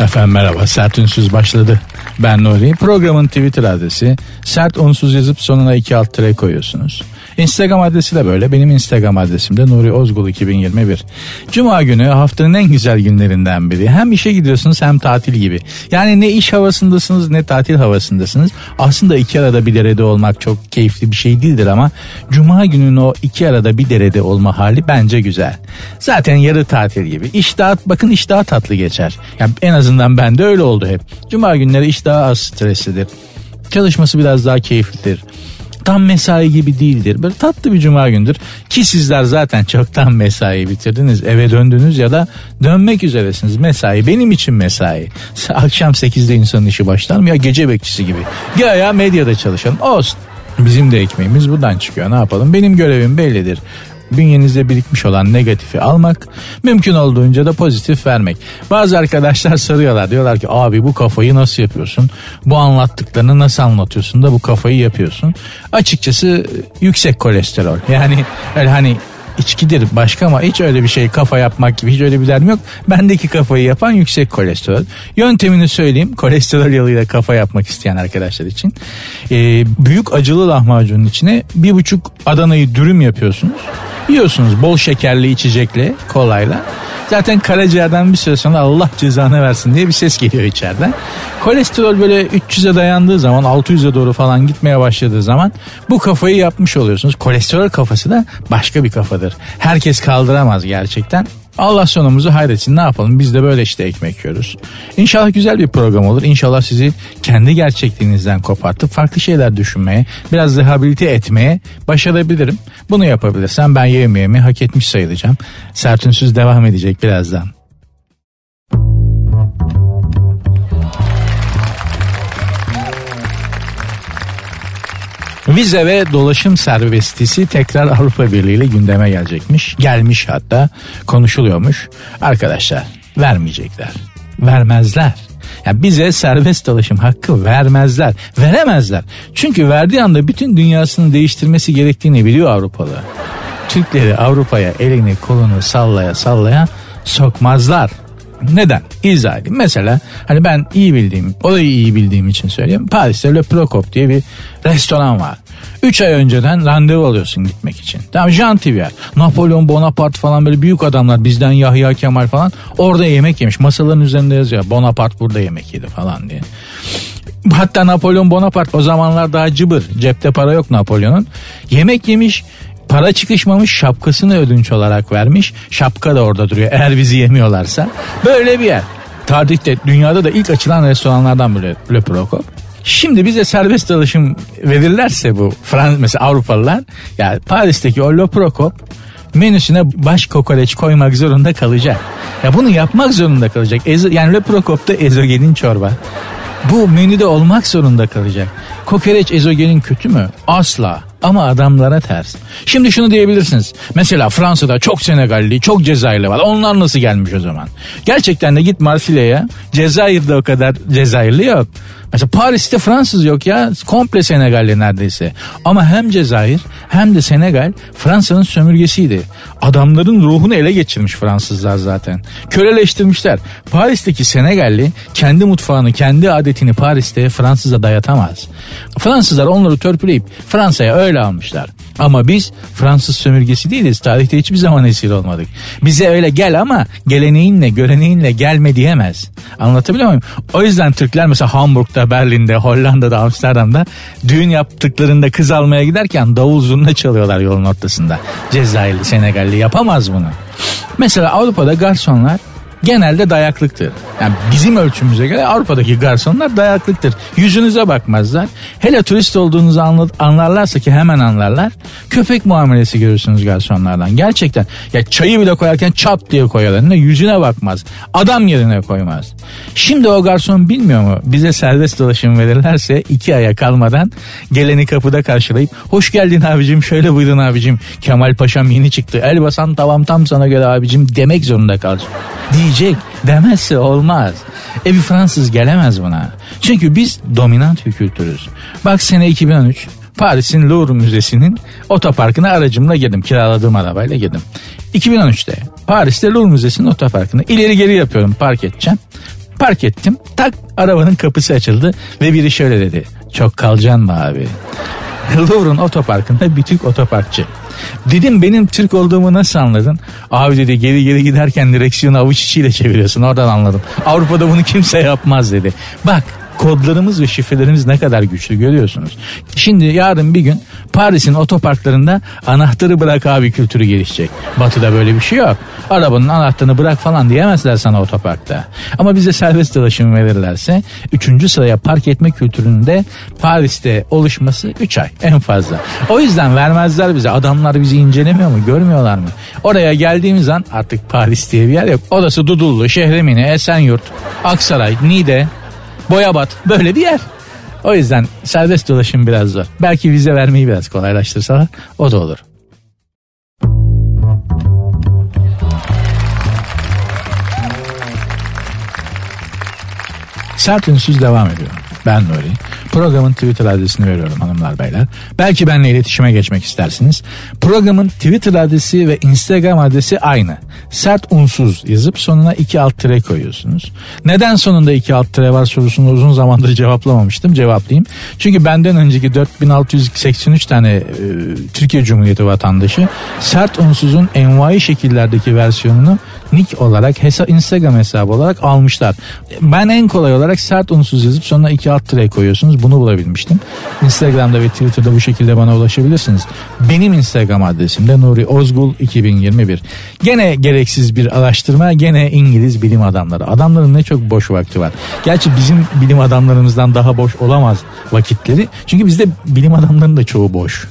Efendim merhaba Sert Ünsüz başladı. Ben Nuri. Programın Twitter adresi sert unsuz yazıp sonuna iki alt tere koyuyorsunuz. Instagram adresi de böyle. Benim Instagram adresim de Nuri Ozgul 2021. Cuma günü haftanın en güzel günlerinden biri. Hem işe gidiyorsunuz hem tatil gibi. Yani ne iş havasındasınız ne tatil havasındasınız. Aslında iki arada bir derede olmak çok keyifli bir şey değildir ama Cuma günün o iki arada bir derede olma hali bence güzel. Zaten yarı tatil gibi. İş bakın iş daha tatlı geçer. Yani en azından bende öyle oldu hep. Cuma günleri iş daha az streslidir. Çalışması biraz daha keyiflidir tam mesai gibi değildir. Böyle tatlı bir cuma gündür ki sizler zaten çoktan mesai bitirdiniz. Eve döndünüz ya da dönmek üzeresiniz. Mesai benim için mesai. Akşam 8'de insanın işi başlar mı ya gece bekçisi gibi. Ya ya medyada çalışan olsun. Bizim de ekmeğimiz buradan çıkıyor ne yapalım. Benim görevim bellidir bünyenizde birikmiş olan negatifi almak, mümkün olduğunca da pozitif vermek. Bazı arkadaşlar soruyorlar diyorlar ki abi bu kafayı nasıl yapıyorsun? Bu anlattıklarını nasıl anlatıyorsun da bu kafayı yapıyorsun? Açıkçası yüksek kolesterol. Yani öyle hani içkidir başka ama hiç öyle bir şey kafa yapmak gibi hiç öyle bir derdim yok. Bendeki kafayı yapan yüksek kolesterol. Yöntemini söyleyeyim kolesterol yoluyla kafa yapmak isteyen arkadaşlar için. Ee, büyük acılı lahmacunun içine bir buçuk Adana'yı dürüm yapıyorsunuz. Yiyorsunuz bol şekerli içecekle kolayla. Zaten karaciğerden bir süre sonra Allah cezanı versin diye bir ses geliyor içeriden. Kolesterol böyle 300'e dayandığı zaman 600'e doğru falan gitmeye başladığı zaman bu kafayı yapmış oluyorsunuz. Kolesterol kafası da başka bir kafadır. Herkes kaldıramaz gerçekten. Allah sonumuzu hayretsin ne yapalım biz de böyle işte ekmek yiyoruz. İnşallah güzel bir program olur. İnşallah sizi kendi gerçekliğinizden kopartıp farklı şeyler düşünmeye, biraz rehabilite etmeye başarabilirim. Bunu yapabilirsem ben yemeğimi hak etmiş sayılacağım. Sertünsüz devam edecek birazdan. Vize ve dolaşım serbestisi tekrar Avrupa Birliği ile gündeme gelecekmiş. Gelmiş hatta konuşuluyormuş. Arkadaşlar vermeyecekler. Vermezler. Yani bize serbest dolaşım hakkı vermezler. Veremezler. Çünkü verdiği anda bütün dünyasını değiştirmesi gerektiğini biliyor Avrupalı. Türkleri Avrupa'ya elini kolunu sallaya sallaya sokmazlar. Neden? İzah edeyim. Mesela hani ben iyi bildiğim, olayı iyi bildiğim için söyleyeyim. Paris'te Le Procop diye bir restoran var. 3 ay önceden randevu alıyorsun gitmek için. Tamam janti bir yer. Napolyon Bonaparte falan böyle büyük adamlar bizden Yahya Kemal falan orada yemek yemiş. Masaların üzerinde yazıyor Bonaparte burada yemek yedi falan diye. Hatta Napolyon Bonaparte o zamanlar daha cıbır. Cepte para yok Napolyon'un. Yemek yemiş Para çıkışmamış şapkasını ödünç olarak vermiş. Şapka da orada duruyor eğer bizi yemiyorlarsa. Böyle bir yer. Tarihte dünyada da ilk açılan restoranlardan böyle Le Procop. Şimdi bize serbest dolaşım verirlerse bu Frans mesela Avrupalılar ya Paris'teki o Le Procop menüsüne baş kokoreç koymak zorunda kalacak. Ya bunu yapmak zorunda kalacak. Ezo, yani Le Procop'ta ezogelin çorba. Bu menüde olmak zorunda kalacak. Kokoreç ezogelin kötü mü? Asla ama adamlara ters. Şimdi şunu diyebilirsiniz. Mesela Fransa'da çok Senegalli, çok Cezayirli var. Onlar nasıl gelmiş o zaman? Gerçekten de git Marsilya'ya. Cezayir'de o kadar Cezayirli yok. Mesela Paris'te Fransız yok ya. Komple Senegalli neredeyse. Ama hem Cezayir hem de Senegal Fransa'nın sömürgesiydi. Adamların ruhunu ele geçirmiş Fransızlar zaten. Köleleştirmişler. Paris'teki Senegalli kendi mutfağını, kendi adetini Paris'te Fransız'a dayatamaz. Fransızlar onları törpüleyip Fransa'ya öyle almışlar. Ama biz Fransız sömürgesi değiliz. Tarihte hiçbir zaman esir olmadık. Bize öyle gel ama geleneğinle, göreneğinle gelme diyemez. Anlatabiliyor muyum? O yüzden Türkler mesela Hamburg'da, Berlin'de, Hollanda'da, Amsterdam'da düğün yaptıklarında kız almaya giderken davul zurna çalıyorlar yolun ortasında. Cezayirli, Senegalli yapamaz bunu. Mesela Avrupa'da garsonlar genelde dayaklıktır. Yani bizim ölçümüze göre Avrupa'daki garsonlar dayaklıktır. Yüzünüze bakmazlar. Hele turist olduğunuzu anlarlarsa ki hemen anlarlar. Köpek muamelesi görürsünüz garsonlardan. Gerçekten. Ya çayı bile koyarken çat diye koyar önüne yüzüne bakmaz. Adam yerine koymaz. Şimdi o garson bilmiyor mu? Bize serbest dolaşım verirlerse iki aya kalmadan geleni kapıda karşılayıp hoş geldin abicim şöyle buyurun abicim Kemal Paşam yeni çıktı. El basan tavam tam sana göre abicim demek zorunda kalacak. Diyecek demezse olmaz. E bir Fransız gelemez buna. Çünkü biz dominant bir kültürüz. Bak sene 2013 Paris'in Louvre Müzesi'nin otoparkına aracımla girdim. Kiraladığım arabayla girdim. 2013'te Paris'te Louvre Müzesi'nin otoparkına ileri geri yapıyorum park edeceğim. Park ettim. Tak arabanın kapısı açıldı ve biri şöyle dedi. Çok kalacaksın mı abi? Louvre'un otoparkında bir Türk otoparkçı. Dedim benim Türk olduğumu nasıl anladın? Abi dedi geri geri giderken direksiyonu avuç içiyle çeviriyorsun oradan anladım. Avrupa'da bunu kimse yapmaz dedi. Bak kodlarımız ve şifrelerimiz ne kadar güçlü görüyorsunuz. Şimdi yarın bir gün Paris'in otoparklarında anahtarı bırak abi kültürü gelişecek. Batı'da böyle bir şey yok. Arabanın anahtarını bırak falan diyemezler sana otoparkta. Ama bize serbest dolaşım verirlerse 3. sıraya park etme kültürünün de Paris'te oluşması 3 ay en fazla. O yüzden vermezler bize. Adamlar bizi incelemiyor mu? Görmüyorlar mı? Oraya geldiğimiz an artık Paris diye bir yer yok. Odası Dudullu, Şehremini, Esenyurt, Aksaray, Niğde, Boyabat böyle bir yer. O yüzden serbest dolaşım biraz zor. Belki vize vermeyi biraz kolaylaştırsalar o da olur. Sert Ünsüz devam ediyor. Ben Nuri. Programın Twitter adresini veriyorum hanımlar beyler. Belki benimle iletişime geçmek istersiniz. Programın Twitter adresi ve Instagram adresi aynı. Sert unsuz yazıp sonuna iki alt tire koyuyorsunuz. Neden sonunda iki alt tire var sorusunu uzun zamandır cevaplamamıştım. Cevaplayayım. Çünkü benden önceki 4683 tane e, Türkiye Cumhuriyeti vatandaşı sert unsuzun envai şekillerdeki versiyonunu nick olarak hesa Instagram hesabı olarak almışlar. Ben en kolay olarak sert unsuz yazıp sonuna iki alt tire koyuyorsunuz. Bunu bulabilmiştim. Instagram'da ve Twitter'da bu şekilde bana ulaşabilirsiniz. Benim Instagram adresim de Nuri Ozgul 2021. Gene gereksiz bir araştırma gene İngiliz bilim adamları. Adamların ne çok boş vakti var. Gerçi bizim bilim adamlarımızdan daha boş olamaz vakitleri. Çünkü bizde bilim adamlarının da çoğu boş.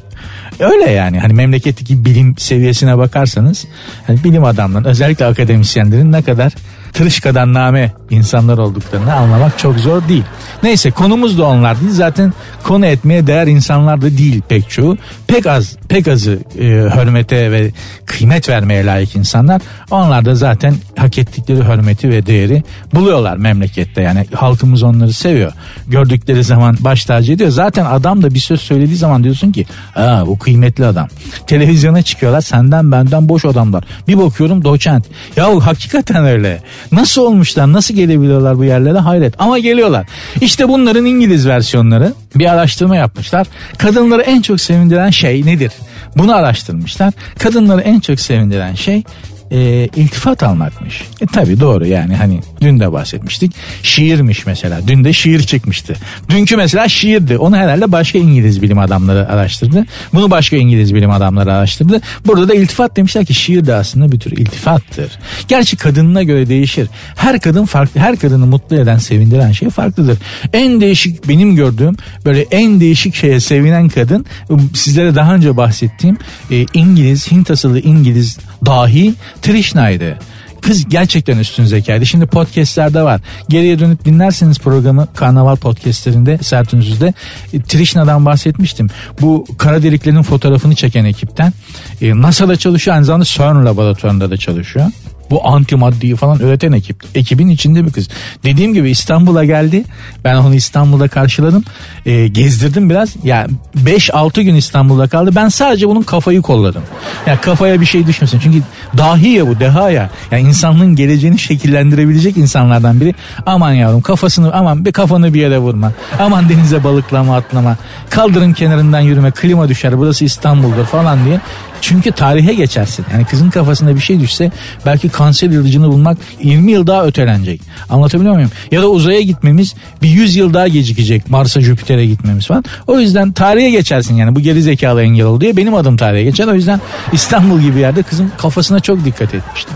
Öyle yani. Hani memleketteki bilim seviyesine bakarsanız hani bilim adamların özellikle akademisyenlerin ne kadar tırışkadan name insanlar olduklarını anlamak çok zor değil. Neyse konumuz da onlar değil. Zaten konu etmeye değer insanlar da değil pek çoğu. Pek az, pek azı e, hürmete ve kıymet vermeye layık insanlar. Onlar da zaten hak ettikleri hürmeti ve değeri buluyorlar memlekette. Yani halkımız onları seviyor. Gördükleri zaman baş tacı ediyor. Zaten adam da bir söz söylediği zaman diyorsun ki Aa, bu kıymetli adam. Televizyona çıkıyorlar senden benden boş adamlar. Bir bakıyorum doçent. Ya hakikaten öyle. Nasıl olmuşlar nasıl gelebiliyorlar bu yerlere hayret. Ama geliyorlar. İşte bunların İngiliz versiyonları bir araştırma yapmışlar. Kadınları en çok sevindiren şey nedir? Bunu araştırmışlar. Kadınları en çok sevindiren şey e, iltifat almakmış. E tabi doğru yani hani dün de bahsetmiştik. Şiirmiş mesela. Dün de şiir çıkmıştı. Dünkü mesela şiirdi. Onu herhalde başka İngiliz bilim adamları araştırdı. Bunu başka İngiliz bilim adamları araştırdı. Burada da iltifat demişler ki şiir de aslında bir tür iltifattır. Gerçi kadınına göre değişir. Her kadın farklı. Her kadını mutlu eden, sevindiren şey farklıdır. En değişik benim gördüğüm böyle en değişik şeye sevinen kadın sizlere daha önce bahsettiğim e, İngiliz, Hint asıllı İngiliz dahi Trishna'ydı. Kız gerçekten üstün zekaydı. Şimdi podcastlerde var. Geriye dönüp dinlerseniz programı Karnaval podcastlerinde Sert Ünsüz'de e, Trishna'dan bahsetmiştim. Bu kara deliklerin fotoğrafını çeken ekipten. E, NASA'da çalışıyor aynı zamanda CERN laboratuvarında da çalışıyor bu antimaddeyi falan üreten ekip. Ekibin içinde bir kız. Dediğim gibi İstanbul'a geldi. Ben onu İstanbul'da karşıladım. E, gezdirdim biraz. Ya yani 5-6 gün İstanbul'da kaldı. Ben sadece bunun kafayı kolladım. Ya yani kafaya bir şey düşmesin. Çünkü dahi ya bu deha ya. Yani insanlığın geleceğini şekillendirebilecek insanlardan biri. Aman yavrum kafasını aman bir kafanı bir yere vurma. Aman denize balıklama atlama. Kaldırım kenarından yürüme. Klima düşer. Burası İstanbul'dur falan diye. Çünkü tarihe geçersin. Yani kızın kafasında bir şey düşse belki kanser ilacını bulmak 20 yıl daha ötelenecek. Anlatabiliyor muyum? Ya da uzaya gitmemiz bir 100 yıl daha gecikecek. Mars'a Jüpiter'e gitmemiz falan. O yüzden tarihe geçersin yani bu geri zekalı engel oldu diye benim adım tarihe geçer. O yüzden İstanbul gibi yerde kızın kafasına çok dikkat etmiştim.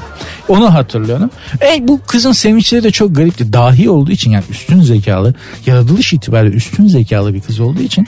Onu hatırlıyorum. E, bu kızın sevinçleri de çok garipti. Dahi olduğu için yani üstün zekalı, yaratılış itibariyle üstün zekalı bir kız olduğu için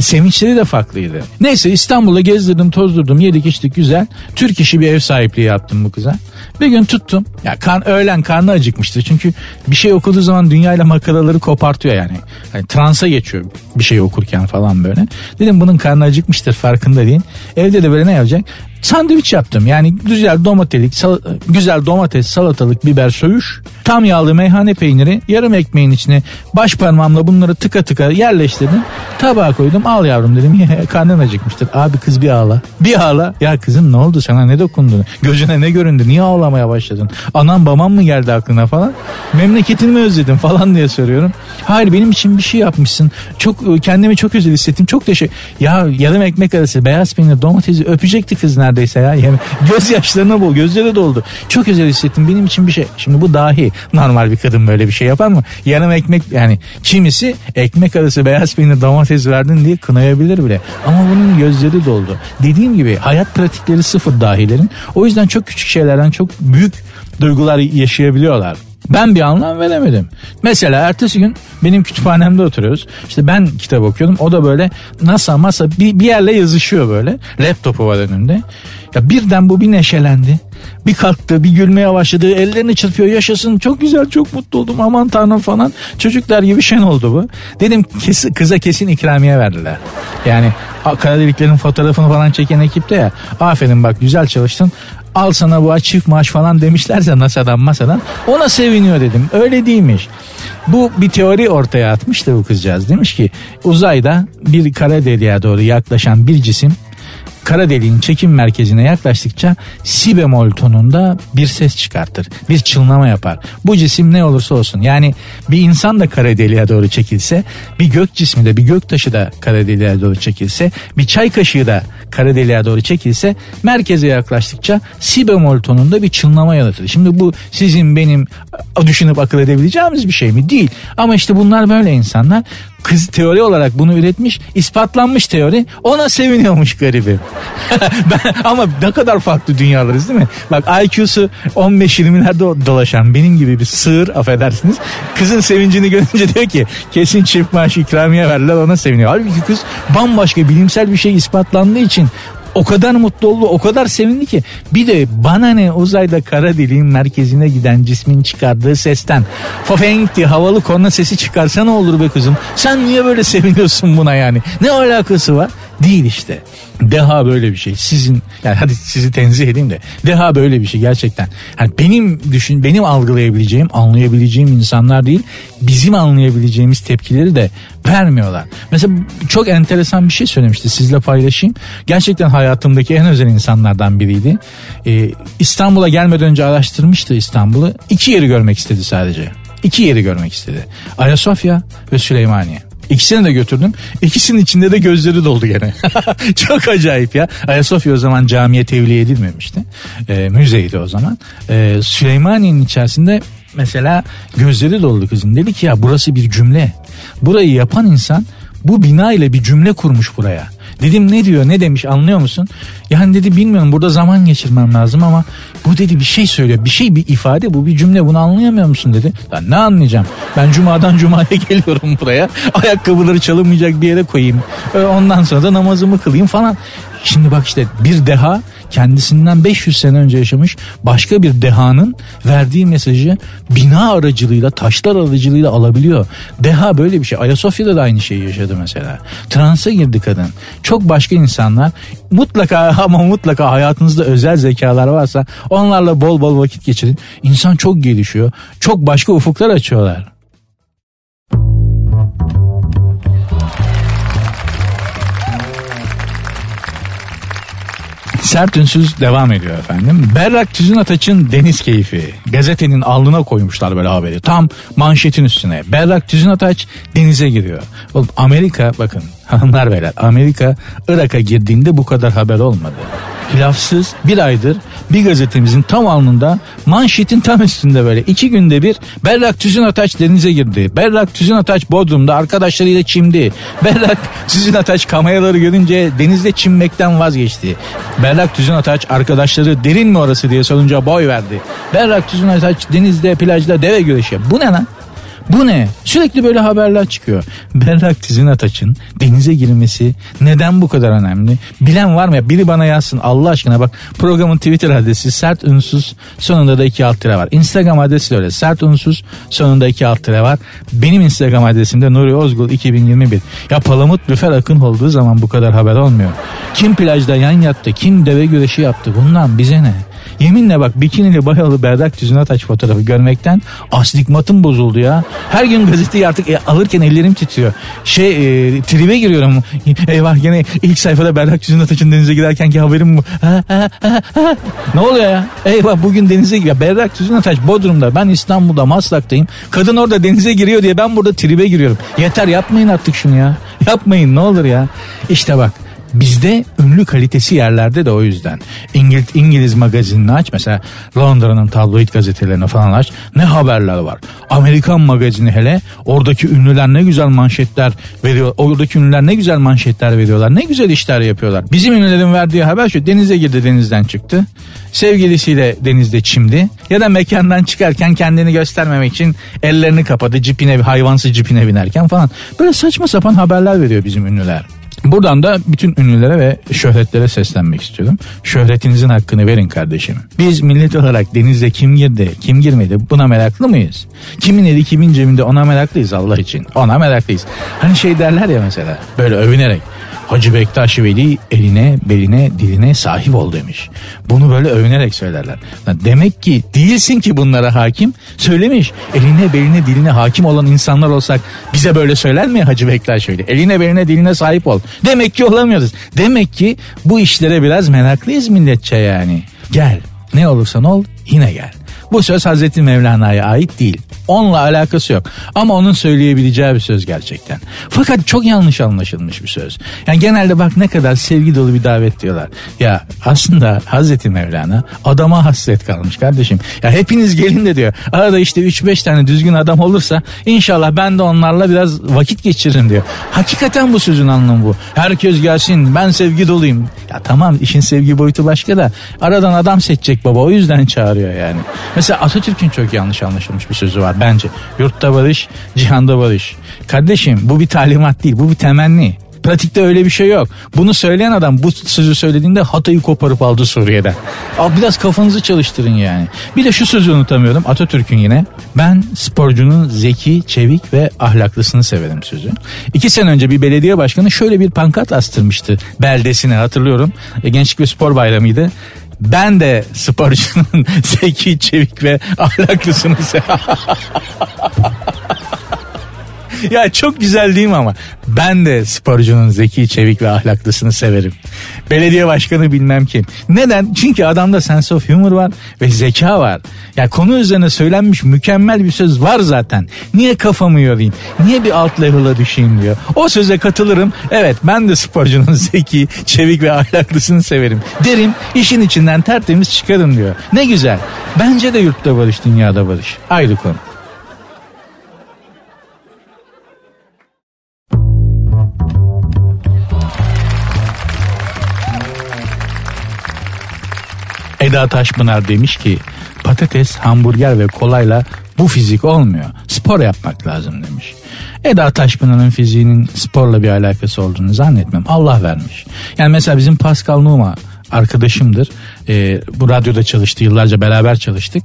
sevinçleri de farklıydı. Neyse İstanbul'da gezdirdim, tozdurdum, yedik içtik güzel. Türk işi bir ev sahipliği yaptım bu kıza. Bir gün tuttum. Ya kan öğlen karnı acıkmıştı. Çünkü bir şey okuduğu zaman dünyayla makaraları kopartıyor yani. Hani transa geçiyor bir şey okurken falan böyle. Dedim bunun karnı acıkmıştır farkında değil. Evde de böyle ne yapacak? Sandviç yaptım. Yani güzel domatelik, sal- güzel domates, salatalık, biber, söğüş, tam yağlı meyhane peyniri, yarım ekmeğin içine baş parmağımla bunları tıka tıka yerleştirdim. Tabağa koydum al yavrum dedim. Karnın acıkmıştır. Abi kız bir ağla. Bir ağla. Ya kızım ne oldu sana ne dokundu? Gözüne ne göründü? Niye ağlamaya başladın? Anam babam mı geldi aklına falan? Memleketini mi özledin falan diye soruyorum. Hayır benim için bir şey yapmışsın. Çok kendimi çok özel hissettim. Çok teşekkür. Ya yarım ekmek arası beyaz peynir domatesi öpecekti kız neredeyse ya. Yani göz yaşlarına bol gözleri doldu. Çok özel hissettim. Benim için bir şey. Şimdi bu dahi normal bir kadın böyle bir şey yapar mı? Yarım ekmek yani kimisi ekmek arası beyaz peynir domates verdin diye kınayabilir bile. Ama bunun gözleri doldu. Dediğim gibi hayat pratikleri sıfır dahilerin. O yüzden çok küçük şeylerden çok büyük duygular yaşayabiliyorlar. Ben bir anlam veremedim. Mesela ertesi gün benim kütüphanemde oturuyoruz. İşte ben kitap okuyordum. O da böyle NASA masa bir, bir yerle yazışıyor böyle. Laptopu var önünde. Ya birden bu bir neşelendi. Bir kalktı bir gülmeye başladı. Ellerini çırpıyor yaşasın çok güzel çok mutlu oldum aman tanrım falan. Çocuklar gibi şen oldu bu. Dedim kesin, kıza kesin ikramiye verdiler. Yani kara deliklerin fotoğrafını falan çeken ekipte ya. Aferin bak güzel çalıştın al sana bu çift maaş falan demişlerse NASA'dan masadan ona seviniyor dedim. Öyle değilmiş. Bu bir teori ortaya atmıştı bu kızcağız. Demiş ki uzayda bir kara deliğe doğru yaklaşan bir cisim kara deliğin çekim merkezine yaklaştıkça si bemol tonunda bir ses çıkartır. Bir çınlama yapar. Bu cisim ne olursa olsun yani bir insan da kara deliğe doğru çekilse bir gök cismi de bir gök taşı da kara deliğe doğru çekilse bir çay kaşığı da kara deliğe doğru çekilse merkeze yaklaştıkça si bemol tonunda bir çınlama yaratır. Şimdi bu sizin benim düşünüp akıl edebileceğimiz bir şey mi? Değil. Ama işte bunlar böyle insanlar kız teori olarak bunu üretmiş ispatlanmış teori ona seviniyormuş garibi. ben, ama ne kadar farklı dünyalarız değil mi? Bak IQ'su 15-20'lerde dolaşan benim gibi bir sığır affedersiniz. Kızın sevincini görünce diyor ki kesin çift maaş ikramiye verdiler ona seviniyor. Halbuki kız bambaşka bilimsel bir şey ispatlandığı için o kadar mutlu oldu o kadar sevindi ki. Bir de bana ne uzayda kara deliğin merkezine giden cismin çıkardığı sesten. Fafenk diye havalı korna sesi çıkarsa ne olur be kızım? Sen niye böyle seviniyorsun buna yani? Ne alakası var? Değil işte deha böyle bir şey. Sizin yani hadi sizi tenzih edeyim de. Deha böyle bir şey gerçekten. Yani benim düşün benim algılayabileceğim anlayabileceğim insanlar değil bizim anlayabileceğimiz tepkileri de vermiyorlar. Mesela çok enteresan bir şey söylemişti. Sizle paylaşayım. Gerçekten hayatımdaki en özel insanlardan biriydi. Ee, İstanbul'a gelmeden önce araştırmıştı İstanbul'u. İki yeri görmek istedi sadece. İki yeri görmek istedi. Ayasofya ve Süleymaniye İkisini de götürdüm. İkisinin içinde de gözleri doldu gene. Çok acayip ya. Ayasofya o zaman camiye tevliye edilmemişti. E, müzeydi o zaman. E, Süleymaniye'nin içerisinde mesela gözleri doldu kızım. Dedi ki ya burası bir cümle. Burayı yapan insan bu bina ile bir cümle kurmuş buraya. Dedim ne diyor ne demiş anlıyor musun? Yani dedi bilmiyorum burada zaman geçirmem lazım ama bu dedi bir şey söylüyor. Bir şey bir ifade bu bir cümle bunu anlayamıyor musun dedi. Ben ne anlayacağım? Ben cumadan cumaya geliyorum buraya. Ayakkabıları çalınmayacak bir yere koyayım. Ondan sonra da namazımı kılayım falan. Şimdi bak işte bir deha kendisinden 500 sene önce yaşamış başka bir dehanın verdiği mesajı bina aracılığıyla taşlar aracılığıyla alabiliyor. Deha böyle bir şey. Ayasofya'da da aynı şeyi yaşadı mesela. Transa girdi kadın. Çok başka insanlar mutlaka ama mutlaka hayatınızda özel zekalar varsa onlarla bol bol vakit geçirin. İnsan çok gelişiyor. Çok başka ufuklar açıyorlar. Sert ünsüz devam ediyor efendim. Berrak Tüzün Ataç'ın deniz keyfi. Gazetenin alnına koymuşlar böyle haberi. Tam manşetin üstüne. Berrak Tüzün Ataç denize giriyor. Oğlum Amerika bakın hanımlar beyler Amerika Irak'a girdiğinde bu kadar haber olmadı hilafsız bir aydır bir gazetemizin tam alnında manşetin tam üstünde böyle iki günde bir Berrak Tüzün Ataç denize girdi. Berrak Tüzün Ataç Bodrum'da arkadaşlarıyla çimdi. Berrak Tüzün Ataç kameraları görünce denizde çimmekten vazgeçti. Berrak Tüzün Ataç arkadaşları derin mi orası diye sorunca boy verdi. Berrak Tüzün Ataç denizde plajda deve güreşi. Bu ne lan? Bu ne? Sürekli böyle haberler çıkıyor. Berrak Tizin Ataç'ın denize girmesi neden bu kadar önemli? Bilen var mı ya? Biri bana yazsın Allah aşkına bak programın Twitter adresi sert unsuz sonunda da iki alt tire var. Instagram adresi de öyle sert unsuz sonunda iki alt tire var. Benim Instagram adresim de Nuri Ozgul 2021. Ya Palamut Lüfer Akın olduğu zaman bu kadar haber olmuyor. Kim plajda yan yattı, kim deve güreşi yaptı bundan bize ne? Yeminle bak bikinili bayalı berrak tüzüne taş fotoğrafı görmekten astigmatım bozuldu ya. Her gün gazeteyi artık e, alırken ellerim titriyor. Şey e, tribe giriyorum. Eyvah gene ilk sayfada berrak tüzüne taşın denize giderkenki haberim bu. Ha, ha, ha, ha. Ne oluyor ya? Eyvah bugün denize giriyor. Berrak tüzüne taş Bodrum'da. Ben İstanbul'da Maslak'tayım. Kadın orada denize giriyor diye ben burada tribe giriyorum. Yeter yapmayın artık şunu ya. Yapmayın ne olur ya. İşte bak Bizde ünlü kalitesi yerlerde de o yüzden. İngiliz, İngiliz magazinini aç mesela Londra'nın tabloid gazetelerine falan aç. Ne haberler var. Amerikan magazini hele oradaki ünlüler ne güzel manşetler veriyor. Oradaki ünlüler ne güzel manşetler veriyorlar. Ne güzel işler yapıyorlar. Bizim ünlülerin verdiği haber şu denize girdi denizden çıktı. Sevgilisiyle denizde çimdi. Ya da mekandan çıkarken kendini göstermemek için ellerini kapadı. Cipine hayvansı cipine binerken falan. Böyle saçma sapan haberler veriyor bizim ünlüler. Buradan da bütün ünlülere ve şöhretlere seslenmek istiyorum. Şöhretinizin hakkını verin kardeşim. Biz millet olarak denizde kim girdi, kim girmedi buna meraklı mıyız? Kimin eli kimin cebinde ona meraklıyız Allah için. Ona meraklıyız. Hani şey derler ya mesela böyle övünerek. Hacı Bektaş Veli eline, beline, diline sahip ol demiş. Bunu böyle övünerek söylerler. Demek ki değilsin ki bunlara hakim. Söylemiş. Eline, beline, diline hakim olan insanlar olsak bize böyle söyler mi Hacı Bektaş Veli? Eline, beline, diline sahip ol. Demek ki olamıyoruz. Demek ki bu işlere biraz meraklıyız milletçe yani. Gel. Ne olursan ol yine gel. Bu söz Hazreti Mevlana'ya ait değil. Onunla alakası yok. Ama onun söyleyebileceği bir söz gerçekten. Fakat çok yanlış anlaşılmış bir söz. Yani genelde bak ne kadar sevgi dolu bir davet diyorlar. Ya aslında Hazreti Mevlana adama hasret kalmış kardeşim. Ya hepiniz gelin de diyor. Arada işte 3-5 tane düzgün adam olursa inşallah ben de onlarla biraz vakit geçiririm diyor. Hakikaten bu sözün anlamı bu. Herkes gelsin ben sevgi doluyum. Ya tamam işin sevgi boyutu başka da aradan adam seçecek baba o yüzden çağırıyor yani. Mesela Atatürk'ün çok yanlış anlaşılmış bir sözü var bence. Yurtta barış, cihanda barış. Kardeşim bu bir talimat değil, bu bir temenni. Pratikte öyle bir şey yok. Bunu söyleyen adam bu sözü söylediğinde Hatay'ı koparıp aldı Suriye'den. Al biraz kafanızı çalıştırın yani. Bir de şu sözü unutamıyorum Atatürk'ün yine. Ben sporcunun zeki, çevik ve ahlaklısını severim sözü. İki sene önce bir belediye başkanı şöyle bir pankart astırmıştı beldesine hatırlıyorum. E, Gençlik ve Spor Bayramı'ydı. Ben de sporcunun zeki, çevik ve ahlaklısını ya çok güzel değil mi ama? Ben de sporcunun zeki, çevik ve ahlaklısını severim. Belediye başkanı bilmem kim. Neden? Çünkü adamda sense of humor var ve zeka var. Ya konu üzerine söylenmiş mükemmel bir söz var zaten. Niye kafamı yorayım? Niye bir alt level'a düşeyim diyor. O söze katılırım. Evet ben de sporcunun zeki, çevik ve ahlaklısını severim. Derim işin içinden tertemiz çıkarım diyor. Ne güzel. Bence de yurtta barış, dünyada barış. Ayrı konu. Eda Taşpınar demiş ki patates, hamburger ve kolayla bu fizik olmuyor. Spor yapmak lazım demiş. Eda Taşpınar'ın fiziğinin sporla bir alakası olduğunu zannetmem. Allah vermiş. Yani mesela bizim Pascal Numa arkadaşımdır. E, bu radyoda çalıştı yıllarca beraber çalıştık.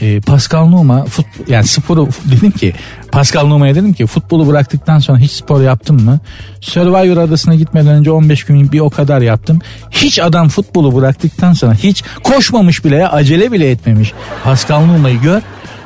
E, Pascal Numa fut, yani sporu dedim ki Pascal Numa'ya dedim ki futbolu bıraktıktan sonra hiç spor yaptın mı? Survivor adasına gitmeden önce 15 gün bir o kadar yaptım. Hiç adam futbolu bıraktıktan sonra hiç koşmamış bile acele bile etmemiş. Pascal Numa'yı gör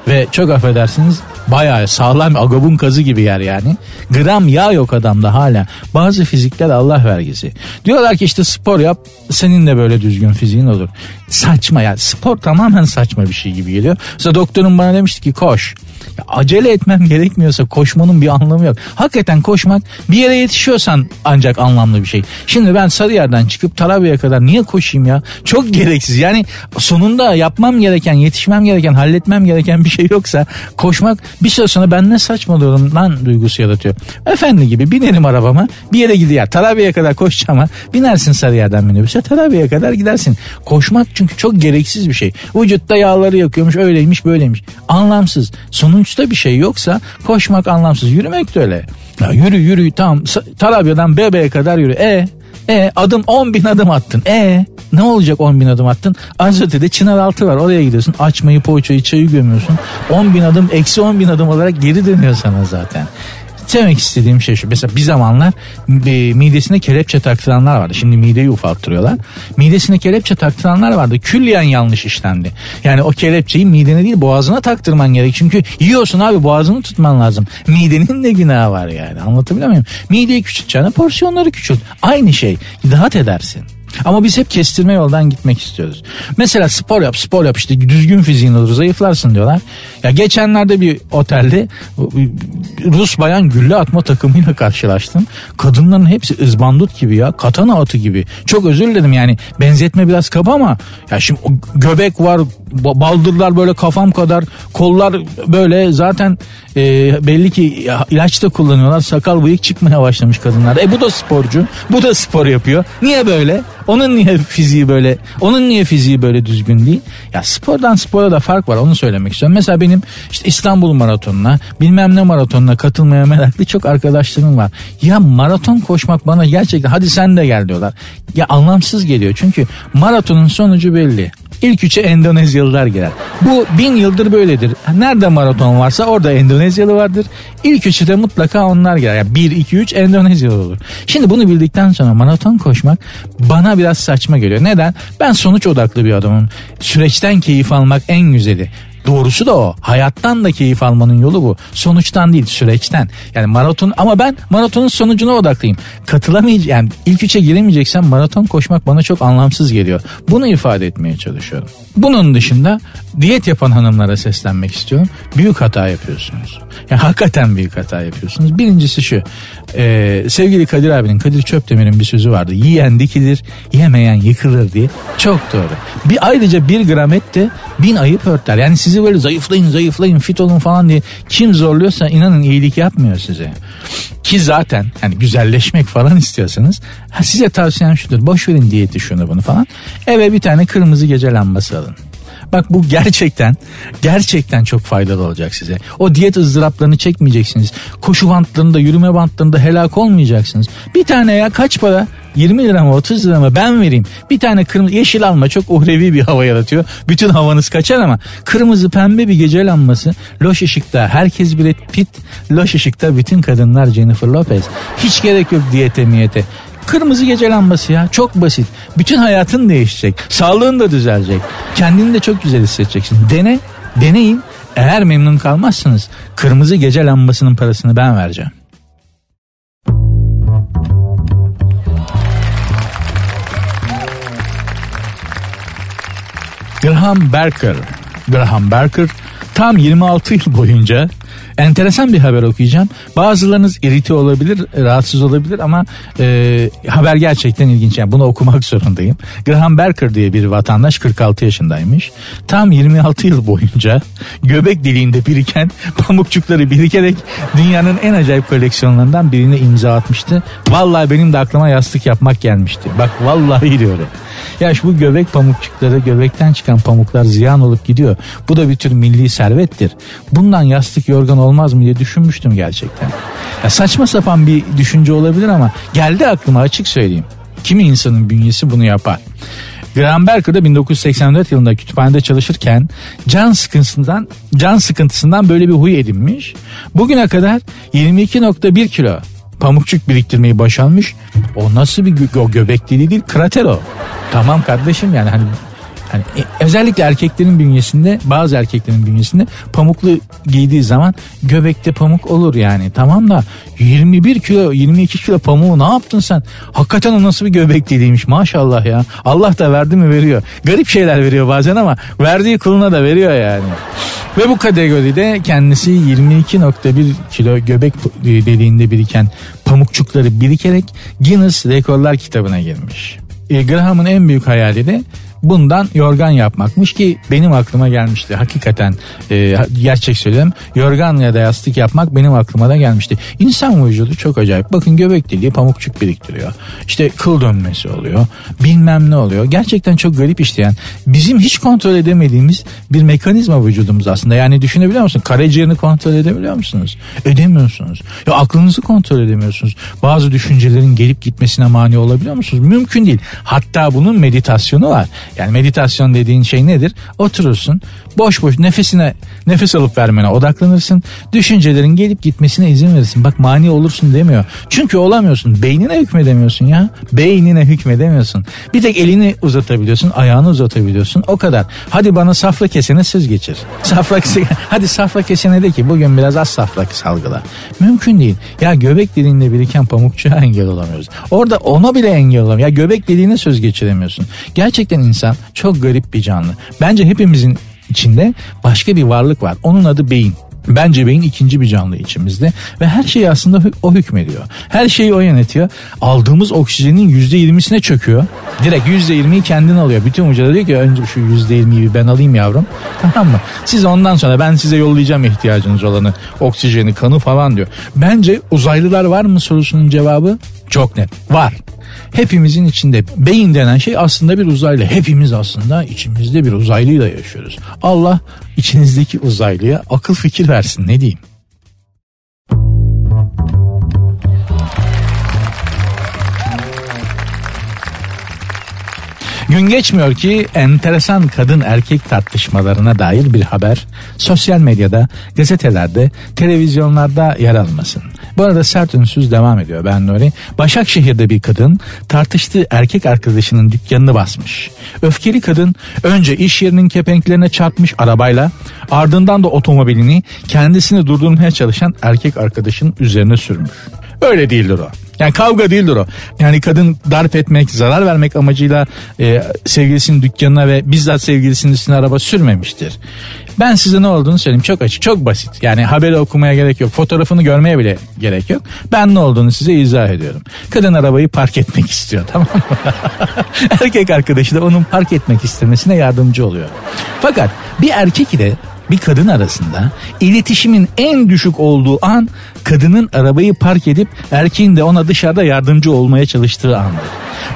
ve çok affedersiniz bayağı sağlam agabun kazı gibi yer yani. Gram yağ yok adamda hala. Bazı fizikler Allah vergisi. Diyorlar ki işte spor yap senin de böyle düzgün fiziğin olur. Saçma ya spor tamamen saçma bir şey gibi geliyor. Mesela doktorum bana demişti ki koş. Ya acele etmem gerekmiyorsa koşmanın bir anlamı yok. Hakikaten koşmak bir yere yetişiyorsan ancak anlamlı bir şey. Şimdi ben Sarıyer'den çıkıp Tarabya'ya kadar niye koşayım ya? Çok gereksiz. Yani sonunda yapmam gereken, yetişmem gereken, halletmem gereken bir şey yoksa koşmak bir süre sonra ben ne saçmalıyorum lan duygusu yaratıyor. Efendi gibi binerim arabama bir yere gidiyor. Tarabya'ya kadar koşacağıma binersin Sarıyer'den minibüse Tarabya'ya kadar gidersin. Koşmak çünkü çok gereksiz bir şey. Vücutta yağları yakıyormuş öyleymiş böyleymiş. Anlamsız. Sonuçta bir şey yoksa koşmak anlamsız. Yürümek de öyle. Ya yürü yürü tamam Tarabya'dan Bebe'ye kadar yürü. E e adım 10 bin adım attın. E ne olacak 10 bin adım attın? Azöte'de Çınar Altı var oraya gidiyorsun. Açmayı poğaçayı çayı gömüyorsun. 10 bin adım eksi 10 bin adım olarak geri dönüyor sana zaten. Demek istediğim şey şu. Mesela bir zamanlar e, midesine kelepçe taktıranlar vardı. Şimdi mideyi ufalttırıyorlar. Midesine kelepçe taktıranlar vardı. Külliyen yanlış işlendi. Yani o kelepçeyi midene değil boğazına taktırman gerek. Çünkü yiyorsun abi boğazını tutman lazım. Midenin de günahı var yani. Anlatabiliyor muyum? Mideyi küçülteceğine porsiyonları küçült. Aynı şey. Rahat edersin. Ama biz hep kestirme yoldan gitmek istiyoruz. Mesela spor yap spor yap işte düzgün fiziğin olur zayıflarsın diyorlar. Ya geçenlerde bir otelde Rus bayan gülle atma takımıyla karşılaştım. Kadınların hepsi ızbandut gibi ya katana atı gibi. Çok özür dilerim yani benzetme biraz kaba ama ya şimdi göbek var baldırlar böyle kafam kadar kollar böyle zaten e, belli ki ilaç da kullanıyorlar sakal bıyık çıkmaya başlamış kadınlar. E bu da sporcu bu da spor yapıyor. Niye böyle? Onun niye fiziği böyle onun niye fiziği böyle düzgün değil? Ya spordan spora da fark var onu söylemek istiyorum. Mesela benim işte İstanbul maratonuna bilmem ne maratonuna katılmaya meraklı çok arkadaşlarım var. Ya maraton koşmak bana gerçekten hadi sen de gel diyorlar. Ya anlamsız geliyor çünkü maratonun sonucu belli. İlk üçe Endonezyalılar girer. Bu bin yıldır böyledir. Nerede maraton varsa orada Endonezyalı vardır. İlk üçü de mutlaka onlar girer. Yani 1, 2, 3 Endonezyalı olur. Şimdi bunu bildikten sonra maraton koşmak bana biraz saçma geliyor. Neden? Ben sonuç odaklı bir adamım. Süreçten keyif almak en güzeli. Doğrusu da o. Hayattan da keyif almanın yolu bu. Sonuçtan değil süreçten. Yani maraton ama ben maratonun sonucuna odaklıyım. Katılamayacağım. Yani ilk üçe giremeyeceksem maraton koşmak bana çok anlamsız geliyor. Bunu ifade etmeye çalışıyorum. Bunun dışında diyet yapan hanımlara seslenmek istiyorum. Büyük hata yapıyorsunuz. Yani hakikaten büyük hata yapıyorsunuz. Birincisi şu. E, sevgili Kadir abinin, Kadir Çöpdemir'in bir sözü vardı. Yiyen dikilir, yemeyen yıkılır diye. Çok doğru. Bir ayrıca bir gram et de bin ayıp örter. Yani sizi böyle zayıflayın, zayıflayın, fit olun falan diye kim zorluyorsa inanın iyilik yapmıyor size. Ki zaten hani güzelleşmek falan istiyorsanız size tavsiyem şudur. Boş verin diyeti şunu bunu falan. Eve bir tane kırmızı gece lambası alın. Bak bu gerçekten gerçekten çok faydalı olacak size. O diyet ızdıraplarını çekmeyeceksiniz. Koşu bantlarında yürüme bantlarında helak olmayacaksınız. Bir tane ya kaç para? 20 lira mı 30 lira mı ben vereyim. Bir tane kırmızı yeşil alma çok uhrevi bir hava yaratıyor. Bütün havanız kaçar ama kırmızı pembe bir gece lambası loş ışıkta herkes Brad Pitt loş ışıkta bütün kadınlar Jennifer Lopez. Hiç gerek yok diyete miyete. Kırmızı gece lambası ya çok basit. Bütün hayatın değişecek. Sağlığın da düzelecek. Kendini de çok güzel hissedeceksin. Dene, deneyin. Eğer memnun kalmazsınız kırmızı gece lambasının parasını ben vereceğim. Graham Berker Graham Berker tam 26 yıl boyunca enteresan bir haber okuyacağım. Bazılarınız irite olabilir, rahatsız olabilir ama e, haber gerçekten ilginç. Yani bunu okumak zorundayım. Graham Berker diye bir vatandaş 46 yaşındaymış. Tam 26 yıl boyunca göbek deliğinde biriken pamukçukları birikerek dünyanın en acayip koleksiyonlarından birine imza atmıştı. Vallahi benim de aklıma yastık yapmak gelmişti. Bak vallahi diyorum. Ya şu bu göbek pamukçukları göbekten çıkan pamuklar ziyan olup gidiyor. Bu da bir tür milli servettir. Bundan yastık yorgan olmaz mı diye düşünmüştüm gerçekten. Ya saçma sapan bir düşünce olabilir ama geldi aklıma açık söyleyeyim. Kimi insanın bünyesi bunu yapar. Graham Berker de 1984 yılında kütüphanede çalışırken can sıkıntısından can sıkıntısından böyle bir huy edinmiş. Bugüne kadar 22.1 kilo pamukçuk biriktirmeyi başarmış. O nasıl bir gö- o göbek deliği değil krater o. Tamam kardeşim yani hani Hani e, özellikle erkeklerin bünyesinde bazı erkeklerin bünyesinde pamuklu giydiği zaman göbekte pamuk olur yani. Tamam da 21 kilo 22 kilo pamuğu ne yaptın sen? Hakikaten o nasıl bir göbek deliğiymiş maşallah ya. Allah da verdi mi veriyor. Garip şeyler veriyor bazen ama verdiği kuluna da veriyor yani. Ve bu kategoride kendisi 22.1 kilo göbek deliğinde biriken pamukçukları birikerek Guinness Rekorlar kitabına girmiş. E, Graham'ın en büyük hayali de bundan yorgan yapmakmış ki benim aklıma gelmişti. Hakikaten e, gerçek söylüyorum. Yorgan ya da yastık yapmak benim aklıma da gelmişti. İnsan vücudu çok acayip. Bakın göbek deliği pamukçuk biriktiriyor. İşte kıl dönmesi oluyor. Bilmem ne oluyor. Gerçekten çok garip işleyen bizim hiç kontrol edemediğimiz bir mekanizma vücudumuz aslında. Yani düşünebiliyor musun? Karaciğerini kontrol edebiliyor musunuz? Edemiyorsunuz. Ya aklınızı kontrol edemiyorsunuz. Bazı düşüncelerin gelip gitmesine mani olabiliyor musunuz? Mümkün değil. Hatta bunun meditasyonu var. Yani meditasyon dediğin şey nedir? Oturursun boş boş nefesine nefes alıp vermene odaklanırsın. Düşüncelerin gelip gitmesine izin verirsin. Bak mani olursun demiyor. Çünkü olamıyorsun. Beynine hükmedemiyorsun ya. Beynine hükmedemiyorsun. Bir tek elini uzatabiliyorsun, ayağını uzatabiliyorsun. O kadar. Hadi bana safra kesene söz geçir. Safra hadi safra kesene de ki bugün biraz az safra salgıla. Mümkün değil. Ya göbek deliğinde biriken pamukçuya engel olamıyoruz. Orada ona bile engel olamıyoruz. Ya göbek deliğine söz geçiremiyorsun. Gerçekten insan çok garip bir canlı. Bence hepimizin içinde başka bir varlık var. Onun adı beyin. Bence beyin ikinci bir canlı içimizde ve her şeyi aslında o hükmediyor. Her şeyi o yönetiyor. Aldığımız oksijenin yüzde yirmisine çöküyor. Direkt yüzde yirmiyi kendin alıyor. Bütün hocalar diyor ki önce şu yüzde yirmiyi ben alayım yavrum. Tamam mı? Siz ondan sonra ben size yollayacağım ihtiyacınız olanı. Oksijeni, kanı falan diyor. Bence uzaylılar var mı sorusunun cevabı çok net. Var. Hepimizin içinde beyin denen şey aslında bir uzaylı. Hepimiz aslında içimizde bir uzaylıyla yaşıyoruz. Allah içinizdeki uzaylıya akıl fikir versin ne diyeyim. Gün geçmiyor ki enteresan kadın erkek tartışmalarına dair bir haber sosyal medyada, gazetelerde, televizyonlarda yer almasın. Bu arada sert ünsüz devam ediyor ben Nuri. Başakşehir'de bir kadın tartıştığı erkek arkadaşının dükkanını basmış. Öfkeli kadın önce iş yerinin kepenklerine çarpmış arabayla ardından da otomobilini kendisini durdurmaya çalışan erkek arkadaşın üzerine sürmüş. Öyle değildir o. Yani kavga değildir o. Yani kadın darp etmek, zarar vermek amacıyla e, sevgilisinin dükkanına ve bizzat sevgilisinin üstüne araba sürmemiştir. Ben size ne olduğunu söyleyeyim. Çok açık, çok basit. Yani haberi okumaya gerek yok. Fotoğrafını görmeye bile gerek yok. Ben ne olduğunu size izah ediyorum. Kadın arabayı park etmek istiyor tamam mı? Erkek arkadaşı da onun park etmek istemesine yardımcı oluyor. Fakat bir erkek ile bir kadın arasında iletişimin en düşük olduğu an kadının arabayı park edip erkeğin de ona dışarıda yardımcı olmaya çalıştığı andır.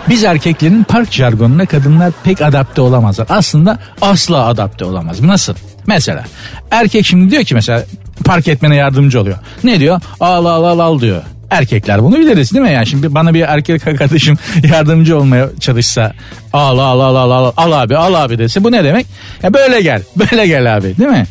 Biz erkeklerin park jargonuna kadınlar pek adapte olamazlar. Aslında asla adapte olamaz. Nasıl? Mesela erkek şimdi diyor ki mesela park etmene yardımcı oluyor. Ne diyor? Al al al al diyor. Erkekler bunu biliriz değil mi? Yani şimdi bana bir erkek arkadaşım yardımcı olmaya çalışsa al al al al al al abi al abi dese bu ne demek? Ya böyle gel böyle gel abi değil mi?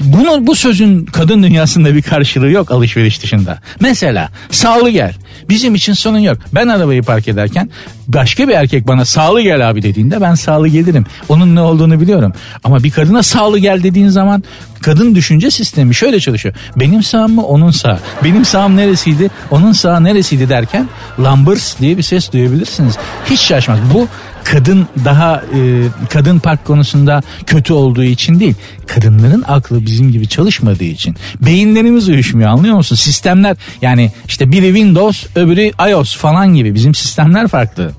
Bunun bu sözün kadın dünyasında bir karşılığı yok alışveriş dışında. Mesela sağlı gel. Bizim için sorun yok. Ben arabayı park ederken başka bir erkek bana sağlı gel abi dediğinde ben sağlı gelirim. Onun ne olduğunu biliyorum. Ama bir kadına sağlı gel dediğin zaman kadın düşünce sistemi şöyle çalışıyor. Benim sağım mı onun sağ. Benim sağım neresiydi onun sağı neresiydi derken lambırs diye bir ses duyabilirsiniz. Hiç şaşmaz. Bu kadın daha e, kadın park konusunda kötü olduğu için değil. Kadınların aklı bizim gibi çalışmadığı için. Beyinlerimiz uyuşmuyor anlıyor musun? Sistemler yani işte biri Windows öbürü iOS falan gibi bizim sistemler farklı.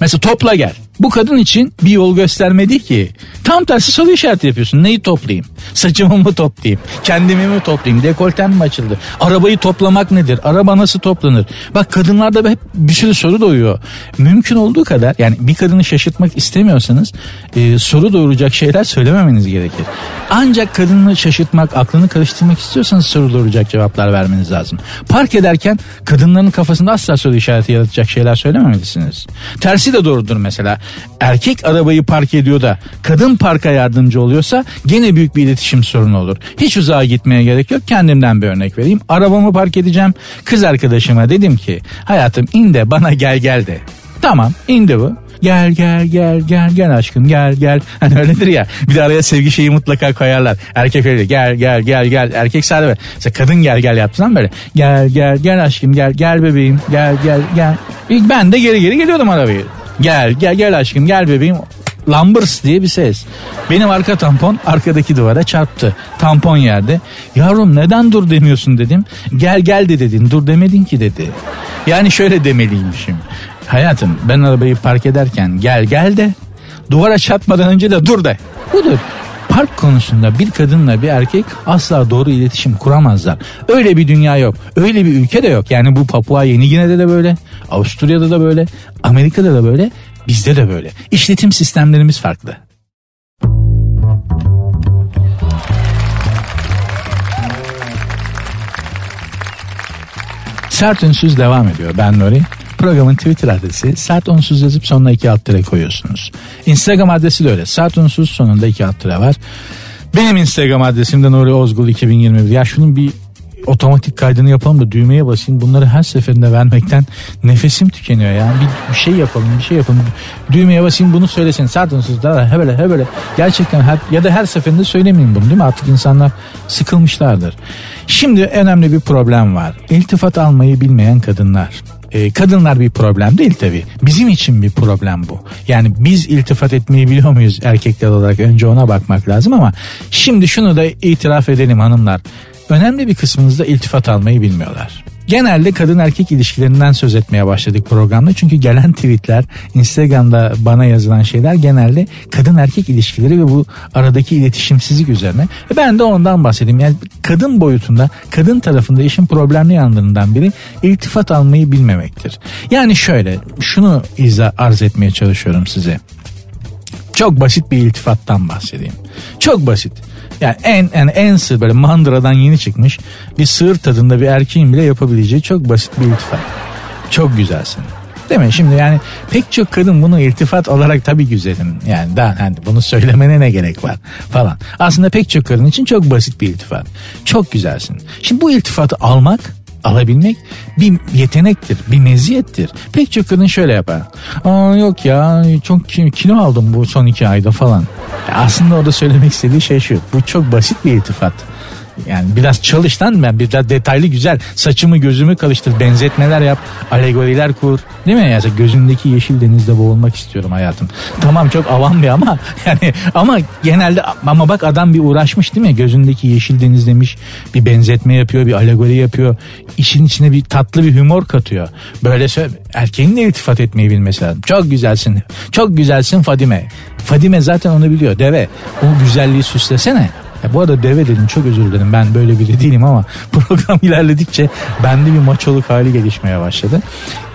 Mesela topla gel. Bu kadın için bir yol göstermedi ki. Tam tersi soru işareti yapıyorsun. Neyi toplayayım? Saçımı mı toplayayım? Kendimi mi toplayayım? Dekoltem mi açıldı? Arabayı toplamak nedir? Araba nasıl toplanır? Bak kadınlarda hep bir sürü soru doğuyor. Mümkün olduğu kadar yani bir kadını şaşırtmak istemiyorsanız e, soru doğuracak şeyler söylememeniz gerekir. Ancak kadını şaşırtmak, aklını karıştırmak istiyorsanız soru doğuracak cevaplar vermeniz lazım. Park ederken kadınların kafasında asla soru işareti yaratacak şeyler söylememelisiniz. Tersi de doğrudur mesela erkek arabayı park ediyor da kadın parka yardımcı oluyorsa gene büyük bir iletişim sorunu olur. Hiç uzağa gitmeye gerek yok. Kendimden bir örnek vereyim. Arabamı park edeceğim. Kız arkadaşıma dedim ki hayatım in de bana gel gel de. Tamam indi bu. Gel gel gel gel gel aşkım gel gel. Hani öyledir ya. Bir de araya sevgi şeyi mutlaka koyarlar. Erkek öyle gel gel gel gel. Erkek sadece mesela kadın gel gel yaptığından böyle. Gel gel gel aşkım gel gel bebeğim gel gel gel. Ben de geri geri geliyordum arabayı. Gel gel gel aşkım gel bebeğim. Lambırs diye bir ses. Benim arka tampon arkadaki duvara çarptı. Tampon yerde. Yavrum neden dur demiyorsun dedim. Gel gel de dedin dur demedin ki dedi. Yani şöyle demeliymişim. Hayatım ben arabayı park ederken gel gel de duvara çarpmadan önce de dur de. Budur park konusunda bir kadınla bir erkek asla doğru iletişim kuramazlar. Öyle bir dünya yok. Öyle bir ülke de yok. Yani bu Papua Yeni Gine'de de böyle, Avusturya'da da böyle, Amerika'da da böyle, bizde de böyle. İşletim sistemlerimiz farklı. Sert ünsüz devam ediyor ben Nuri. Programın Twitter adresi saat onsuz yazıp sonuna iki alt tere koyuyorsunuz. Instagram adresi de öyle. Saat onsuz sonunda iki alt tere var. Benim Instagram adresim de Nuri Ozgul 2021. Ya şunun bir otomatik kaydını yapalım da düğmeye basayım. Bunları her seferinde vermekten nefesim tükeniyor ya. Bir, bir şey yapalım, bir şey yapalım. Düğmeye basayım bunu söylesin. Sardonsuz da he böyle he böyle. Gerçekten her, ya da her seferinde söylemeyeyim bunu değil mi? Artık insanlar sıkılmışlardır. Şimdi önemli bir problem var. İltifat almayı bilmeyen kadınlar. E, kadınlar bir problem değil tabi. Bizim için bir problem bu. Yani biz iltifat etmeyi biliyor muyuz erkekler olarak? Önce ona bakmak lazım ama şimdi şunu da itiraf edelim hanımlar. Önemli bir kısmınızda iltifat almayı bilmiyorlar. Genelde kadın erkek ilişkilerinden söz etmeye başladık programda. Çünkü gelen tweetler, Instagram'da bana yazılan şeyler genelde kadın erkek ilişkileri ve bu aradaki iletişimsizlik üzerine. Ve ben de ondan bahsedeyim. Yani kadın boyutunda, kadın tarafında işin problemli yanlarından biri iltifat almayı bilmemektir. Yani şöyle, şunu izah arz etmeye çalışıyorum size. Çok basit bir iltifattan bahsedeyim. Çok basit. Yani en en en sığ böyle mandıradan yeni çıkmış bir sığır tadında bir erkeğin bile yapabileceği çok basit bir iltifat. Çok güzelsin. Değil mi? Şimdi yani pek çok kadın bunu iltifat olarak tabii güzelim. Yani daha hani bunu söylemene ne gerek var falan. Aslında pek çok kadın için çok basit bir iltifat. Çok güzelsin. Şimdi bu iltifatı almak alabilmek bir yetenektir, bir meziyettir. Pek çok kadın şöyle yapar. Aa yok ya çok kilo aldım bu son iki ayda falan. Aslında orada söylemek istediği şey şu. Bu çok basit bir iltifat. Yani biraz çalıştan ben biraz detaylı güzel saçımı gözümü karıştır benzetmeler yap alegoriler kur. Değil mi? Yani gözündeki yeşil denizde boğulmak istiyorum hayatım. Tamam çok avam bir ama yani ama genelde ama bak adam bir uğraşmış değil mi? Gözündeki yeşil deniz demiş bir benzetme yapıyor bir alegori yapıyor. İşin içine bir tatlı bir humor katıyor. Böyle erkeğin de iltifat etmeyi bilmesi lazım? Çok güzelsin çok güzelsin Fadime. Fadime zaten onu biliyor deve. O güzelliği süslesene ya bu arada deve dedim çok özür dilerim ben böyle biri değilim ama program ilerledikçe bende bir maçoluk hali gelişmeye başladı.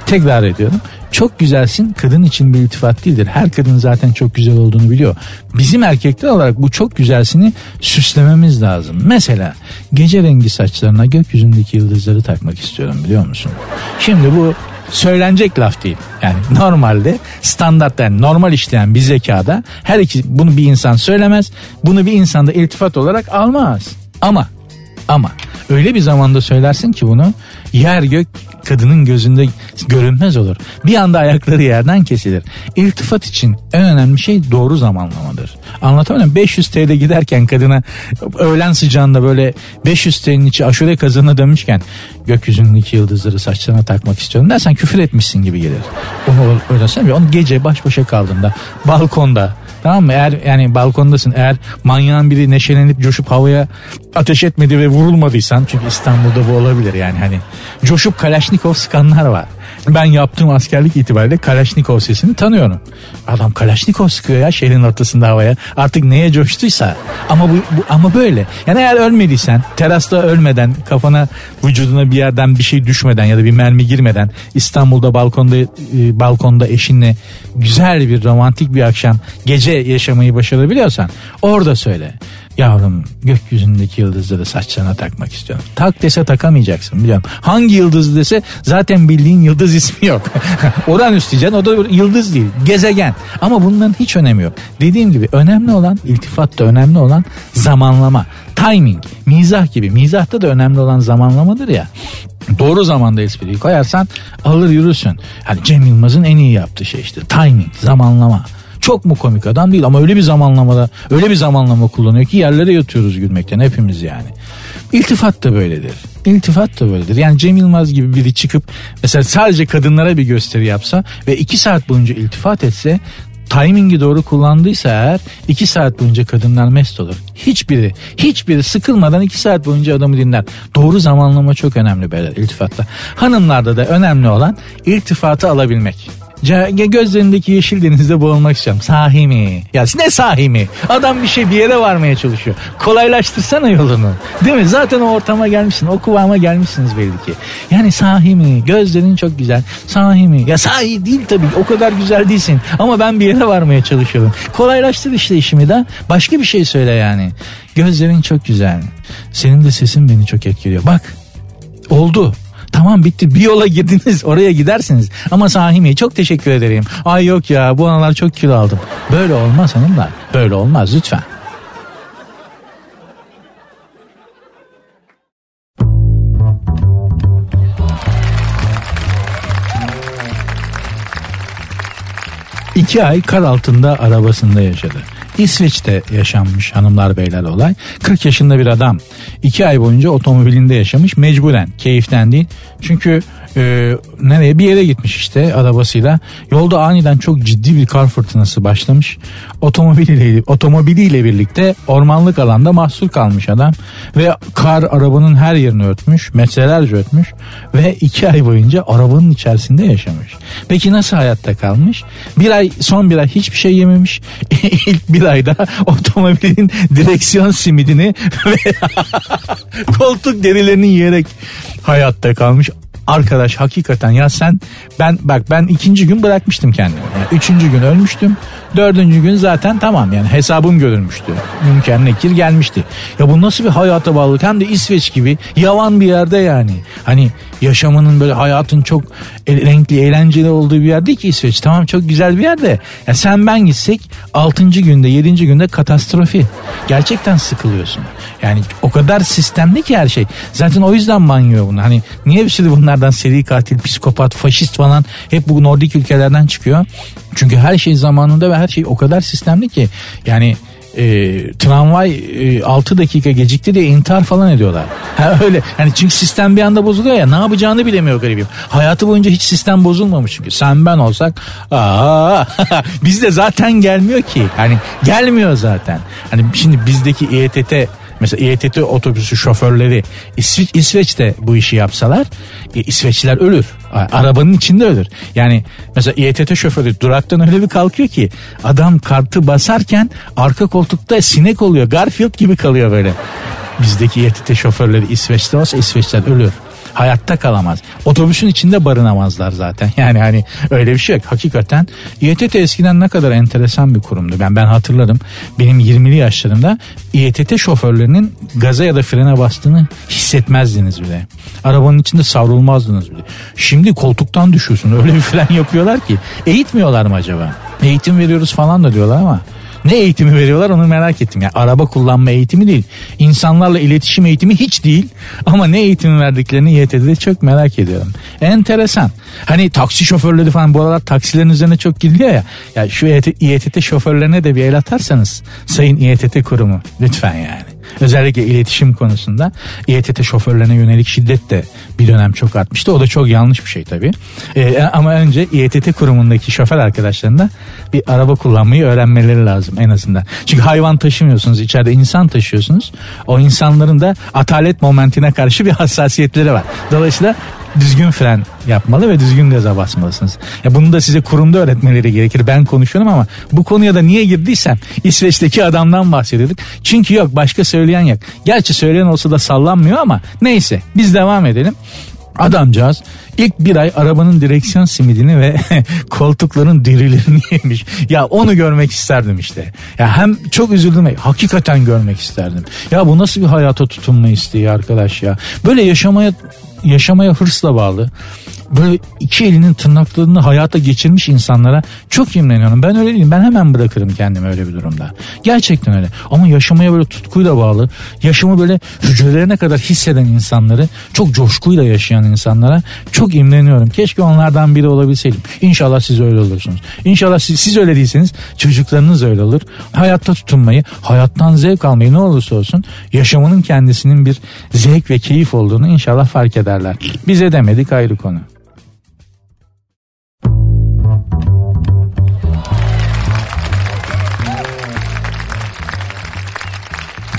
Tekrar ediyorum. Çok güzelsin kadın için bir iltifat değildir. Her kadın zaten çok güzel olduğunu biliyor. Bizim erkekler olarak bu çok güzelsini süslememiz lazım. Mesela gece rengi saçlarına gökyüzündeki yıldızları takmak istiyorum biliyor musun? Şimdi bu söylenecek laf değil. Yani normalde standart yani normal işleyen bir zekada her iki bunu bir insan söylemez. Bunu bir insanda iltifat olarak almaz. Ama ama öyle bir zamanda söylersin ki bunu yer gök kadının gözünde görünmez olur. Bir anda ayakları yerden kesilir. İltifat için en önemli şey doğru zamanlamadır. Anlatamıyorum 500 TL giderken kadına öğlen sıcağında böyle 500 TL'nin içi aşure kazanına dönmüşken gökyüzündeki yıldızları saçlarına takmak istiyorum dersen küfür etmişsin gibi gelir. Onu öyle söylemiyor. Onu gece baş başa kaldığında balkonda Tamam mı? Eğer yani balkondasın eğer manyağın biri neşelenip coşup havaya ateş etmedi ve vurulmadıysan çünkü İstanbul'da bu olabilir yani hani coşup Kalaşnikov sıkanlar var. Ben yaptığım askerlik itibariyle Kalaşnikov sesini tanıyorum. Adam Kalaşnikov sıkıyor ya şehrin ortasında havaya. Artık neye coştuysa. Ama bu, bu ama böyle. Yani eğer ölmediysen, terasta ölmeden, kafana, vücuduna bir yerden bir şey düşmeden ya da bir mermi girmeden İstanbul'da balkonda e, balkonda eşinle güzel bir romantik bir akşam gece yaşamayı başarabiliyorsan orada söyle. Yavrum gökyüzündeki yıldızları saçlarına takmak istiyorum. Tak dese takamayacaksın biliyorum. Hangi yıldız dese zaten bildiğin yıldız ismi yok. Uranüs diyeceksin o da yıldız değil. Gezegen. Ama bunların hiç önemi yok. Dediğim gibi önemli olan iltifatta önemli olan zamanlama. Timing. Mizah gibi. Mizahta da önemli olan zamanlamadır ya doğru zamanda espriyi koyarsan alır yürürsün. Hani Cem Yılmaz'ın en iyi yaptığı şey işte timing, zamanlama. Çok mu komik adam değil ama öyle bir zamanlamada öyle bir zamanlama kullanıyor ki yerlere yatıyoruz gülmekten hepimiz yani. İltifat da böyledir. İltifat da böyledir. Yani Cem Yılmaz gibi biri çıkıp mesela sadece kadınlara bir gösteri yapsa ve iki saat boyunca iltifat etse timingi doğru kullandıysa eğer iki saat boyunca kadınlar mest olur. Hiçbiri, hiçbiri sıkılmadan iki saat boyunca adamı dinler. Doğru zamanlama çok önemli böyle iltifatta. Hanımlarda da önemli olan iltifatı alabilmek gözlerindeki yeşil denizde boğulmak istiyorum. Sahi mi? Ya ne sahi mi? Adam bir şey bir yere varmaya çalışıyor. Kolaylaştırsana yolunu. Değil mi? Zaten o ortama gelmişsin. O kıvama gelmişsiniz belli ki. Yani sahi mi? Gözlerin çok güzel. Sahi mi? Ya sahi değil tabii. O kadar güzel değilsin. Ama ben bir yere varmaya çalışıyorum. Kolaylaştır işte işimi de. Başka bir şey söyle yani. Gözlerin çok güzel. Senin de sesin beni çok etkiliyor. Bak oldu. Tamam bitti bir yola girdiniz oraya gidersiniz. Ama Sahimi çok teşekkür ederim. Ay yok ya bu aralar çok kilo aldım. Böyle olmaz hanımlar. Böyle olmaz lütfen. İki ay kar altında arabasında yaşadı. İsveç'te yaşanmış hanımlar beyler olay. 40 yaşında bir adam. 2 ay boyunca otomobilinde yaşamış mecburen keyiften değil. Çünkü e, nereye bir yere gitmiş işte arabasıyla. Yolda aniden çok ciddi bir kar fırtınası başlamış. Otomobiliyle, otomobiliyle birlikte ormanlık alanda mahsur kalmış adam. Ve kar arabanın her yerini örtmüş. Metrelerce örtmüş. Ve iki ay boyunca arabanın içerisinde yaşamış. Peki nasıl hayatta kalmış? Bir ay son bir ay hiçbir şey yememiş. İlk bir ayda otomobilin direksiyon simidini ve koltuk derilerini yiyerek hayatta kalmış arkadaş hakikaten ya sen ben bak ben ikinci gün bırakmıştım kendimi. Yani üçüncü gün ölmüştüm. Dördüncü gün zaten tamam yani hesabım görülmüştü. Mümkün nekir gelmişti. Ya bu nasıl bir hayata bağlılık hem de İsveç gibi yavan bir yerde yani. Hani yaşamının böyle hayatın çok renkli eğlenceli olduğu bir yer değil ki İsveç. Tamam çok güzel bir yerde. Ya sen ben gitsek altıncı günde yedinci günde katastrofi. Gerçekten sıkılıyorsun. Yani o kadar sistemli ki her şey. Zaten o yüzden manyo bunu. Hani niye bir sürü bunlardan seri katil, psikopat, faşist falan hep bu Nordik ülkelerden çıkıyor. Çünkü her şey zamanında ve her şey o kadar sistemli ki yani e, tramvay e, 6 dakika gecikti diye intihar falan ediyorlar. Ha, öyle. Yani çünkü sistem bir anda bozuluyor ya ne yapacağını bilemiyor garibim. Hayatı boyunca hiç sistem bozulmamış çünkü. Sen ben olsak aa bizde zaten gelmiyor ki. Hani gelmiyor zaten. Hani şimdi bizdeki İETT Mesela İETT otobüsü şoförleri İsveç, İsveç'te bu işi yapsalar e, İsveçliler ölür. Arabanın içinde ölür. Yani mesela İETT şoförü duraktan öyle bir kalkıyor ki adam kartı basarken arka koltukta sinek oluyor. Garfield gibi kalıyor böyle. Bizdeki İETT şoförleri İsveç'te olsa İsveçler ölür hayatta kalamaz. Otobüsün içinde barınamazlar zaten. Yani hani öyle bir şey yok. Hakikaten İETT eskiden ne kadar enteresan bir kurumdu. Ben ben hatırlarım. Benim 20'li yaşlarımda İETT şoförlerinin gaza ya da frene bastığını hissetmezdiniz bile. Arabanın içinde savrulmazdınız bile. Şimdi koltuktan düşüyorsun. Öyle bir fren yapıyorlar ki. Eğitmiyorlar mı acaba? Eğitim veriyoruz falan da diyorlar ama ne eğitimi veriyorlar onu merak ettim. Yani araba kullanma eğitimi değil. İnsanlarla iletişim eğitimi hiç değil. Ama ne eğitimi verdiklerini YT'de çok merak ediyorum. Enteresan. Hani taksi şoförleri falan bu aralar taksilerin üzerine çok gidiliyor ya. Ya şu İETT şoförlerine de bir el atarsanız Sayın İETT kurumu lütfen yani. Özellikle iletişim konusunda İETT şoförlerine yönelik şiddet de bir dönem çok artmıştı. O da çok yanlış bir şey tabii. Ee, ama önce İETT kurumundaki şoför arkadaşlarına bir araba kullanmayı öğrenmeleri lazım en azından. Çünkü hayvan taşımıyorsunuz içeride insan taşıyorsunuz. O insanların da atalet momentine karşı bir hassasiyetleri var. Dolayısıyla düzgün fren yapmalı ve düzgün gaza basmalısınız. Ya bunu da size kurumda öğretmeleri gerekir. Ben konuşuyorum ama bu konuya da niye girdiysem İsveç'teki adamdan bahsediyorduk. Çünkü yok başka söyleyen yok. Gerçi söyleyen olsa da sallanmıyor ama neyse biz devam edelim. Adamcağız ilk bir ay arabanın direksiyon simidini ve koltukların derilerini yemiş. Ya onu görmek isterdim işte. Ya hem çok üzüldüm hakikaten görmek isterdim. Ya bu nasıl bir hayata tutunma isteği arkadaş ya. Böyle yaşamaya yaşamaya hırsla bağlı böyle iki elinin tırnaklarını hayata geçirmiş insanlara çok imreniyorum. Ben öyle değilim. Ben hemen bırakırım kendimi öyle bir durumda. Gerçekten öyle. Ama yaşamaya böyle tutkuyla bağlı, yaşamı böyle hücrelerine kadar hisseden insanları, çok coşkuyla yaşayan insanlara çok imreniyorum. Keşke onlardan biri olabilseydim. İnşallah siz öyle olursunuz. İnşallah siz, siz öyle değilseniz çocuklarınız öyle olur. Hayatta tutunmayı, hayattan zevk almayı ne olursa olsun yaşamının kendisinin bir zevk ve keyif olduğunu inşallah fark ederler. Bize demedik ayrı konu.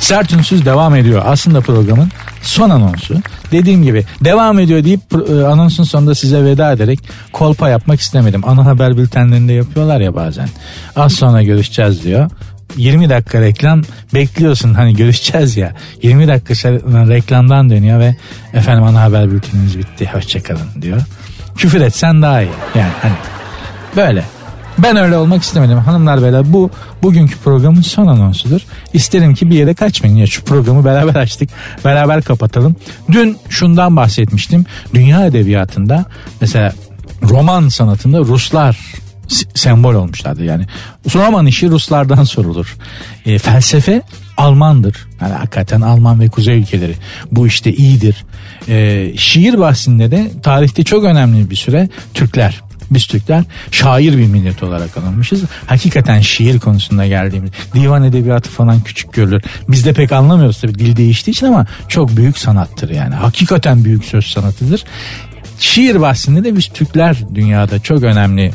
Sert Ünsüz devam ediyor. Aslında programın son anonsu. Dediğim gibi devam ediyor deyip e, anonsun sonunda size veda ederek kolpa yapmak istemedim. Ana haber bültenlerinde yapıyorlar ya bazen. Az sonra görüşeceğiz diyor. 20 dakika reklam bekliyorsun hani görüşeceğiz ya 20 dakika reklamdan dönüyor ve efendim ana haber bülteniniz bitti hoşçakalın diyor küfür etsen daha iyi yani hani böyle Ben öyle olmak istemedim. Hanımlar beyler bu bugünkü programın son anonsudur. İsterim ki bir yere kaçmayın. Ya şu programı beraber açtık. Beraber kapatalım. Dün şundan bahsetmiştim. Dünya edebiyatında mesela roman sanatında Ruslar sembol olmuşlardı yani. Roman işi Ruslardan sorulur. E, felsefe Almandır. Yani hakikaten Alman ve Kuzey ülkeleri bu işte iyidir. E, şiir bahsinde de tarihte çok önemli bir süre Türkler biz Türkler şair bir millet olarak alınmışız. Hakikaten şiir konusunda geldiğimiz divan edebiyatı falan küçük görülür. Biz de pek anlamıyoruz tabii dil değiştiği için ama çok büyük sanattır yani. Hakikaten büyük söz sanatıdır. Şiir bahsinde de biz Türkler dünyada çok önemli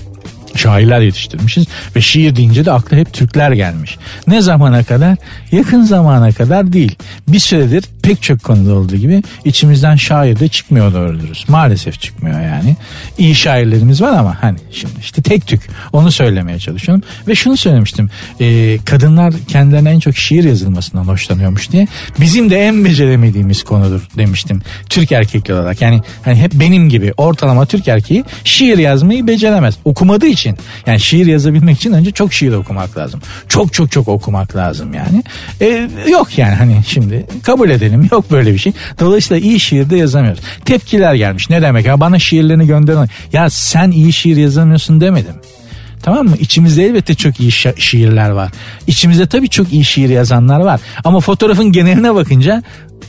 şairler yetiştirmişiz ve şiir deyince de akla hep Türkler gelmiş. Ne zamana kadar? Yakın zamana kadar değil. Bir süredir pek çok konuda olduğu gibi içimizden şair de çıkmıyor doğru dürüst. Maalesef çıkmıyor yani. İyi şairlerimiz var ama hani şimdi işte tek tük onu söylemeye çalışıyorum. Ve şunu söylemiştim. E, kadınlar kendilerine en çok şiir yazılmasından hoşlanıyormuş diye. Bizim de en beceremediğimiz konudur demiştim. Türk erkekli olarak. Yani hani hep benim gibi ortalama Türk erkeği şiir yazmayı beceremez. Okumadığı için. Yani şiir yazabilmek için önce çok şiir okumak lazım. Çok çok çok okumak lazım yani. E, yok yani hani şimdi kabul edelim. Yok böyle bir şey. Dolayısıyla iyi şiir de yazamıyoruz. Tepkiler gelmiş. Ne demek ya bana şiirlerini gönderin. Ya sen iyi şiir yazamıyorsun demedim. Tamam mı? İçimizde elbette çok iyi şi- şiirler var. İçimizde tabii çok iyi şiir yazanlar var. Ama fotoğrafın geneline bakınca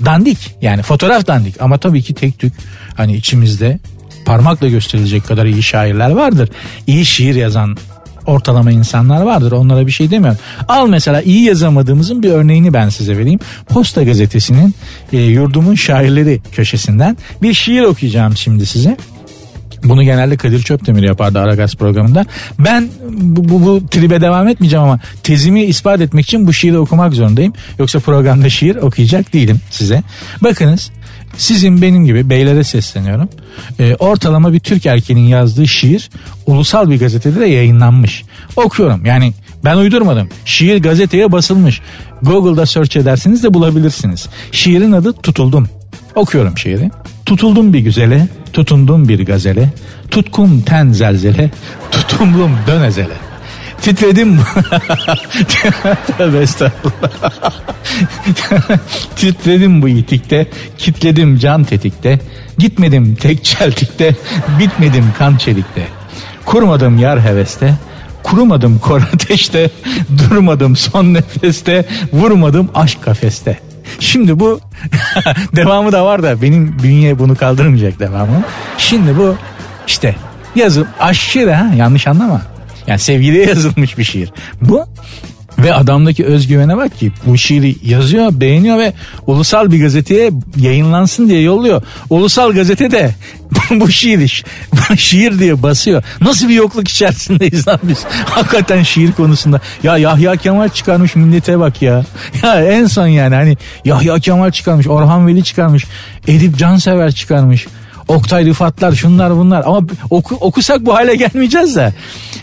dandik. Yani fotoğraf dandik. Ama tabii ki tek tük hani içimizde parmakla gösterilecek kadar iyi şairler vardır. İyi şiir yazan ortalama insanlar vardır. Onlara bir şey demiyorum. Al mesela iyi yazamadığımızın bir örneğini ben size vereyim. Posta gazetesinin e, yurdumun şairleri köşesinden bir şiir okuyacağım şimdi size. Bunu genelde Kadir Çöptemir yapardı Aragaz programında. Ben bu, bu, bu tribe devam etmeyeceğim ama tezimi ispat etmek için bu şiiri okumak zorundayım. Yoksa programda şiir okuyacak değilim size. Bakınız sizin benim gibi beylere sesleniyorum. E, ortalama bir Türk erkeğinin yazdığı şiir ulusal bir gazetede de yayınlanmış. Okuyorum yani ben uydurmadım. Şiir gazeteye basılmış. Google'da search edersiniz de bulabilirsiniz. Şiirin adı Tutuldum. Okuyorum şiiri. Tutuldum bir güzele, tutundum bir gazele, tutkum ten zelzele, tutundum dön ezele. Titredim. Tövbe estağfurullah. Titredim bu itikte, kitledim can tetikte, gitmedim tek çeltikte, bitmedim kan çelikte. Kurmadım yar heveste, kurumadım kor ateşte, durmadım son nefeste, vurmadım aşk kafeste. Şimdi bu devamı da var da benim bünye bunu kaldırmayacak devamı. Şimdi bu işte yazım aşırı ha yanlış anlama yani sevgiliye yazılmış bir şiir. Bu ve adamdaki özgüvene bak ki bu şiiri yazıyor, beğeniyor ve ulusal bir gazeteye yayınlansın diye yolluyor. Ulusal gazete de bu şiir bu şiir diye basıyor. Nasıl bir yokluk içerisindeyiz lan biz? Hakikaten şiir konusunda. Ya Yahya Kemal çıkarmış millete bak ya. Ya en son yani hani Yahya Kemal çıkarmış, Orhan Veli çıkarmış, Edip Cansever çıkarmış. Oktay Rıfatlar şunlar bunlar ama oku, okusak bu hale gelmeyeceğiz de.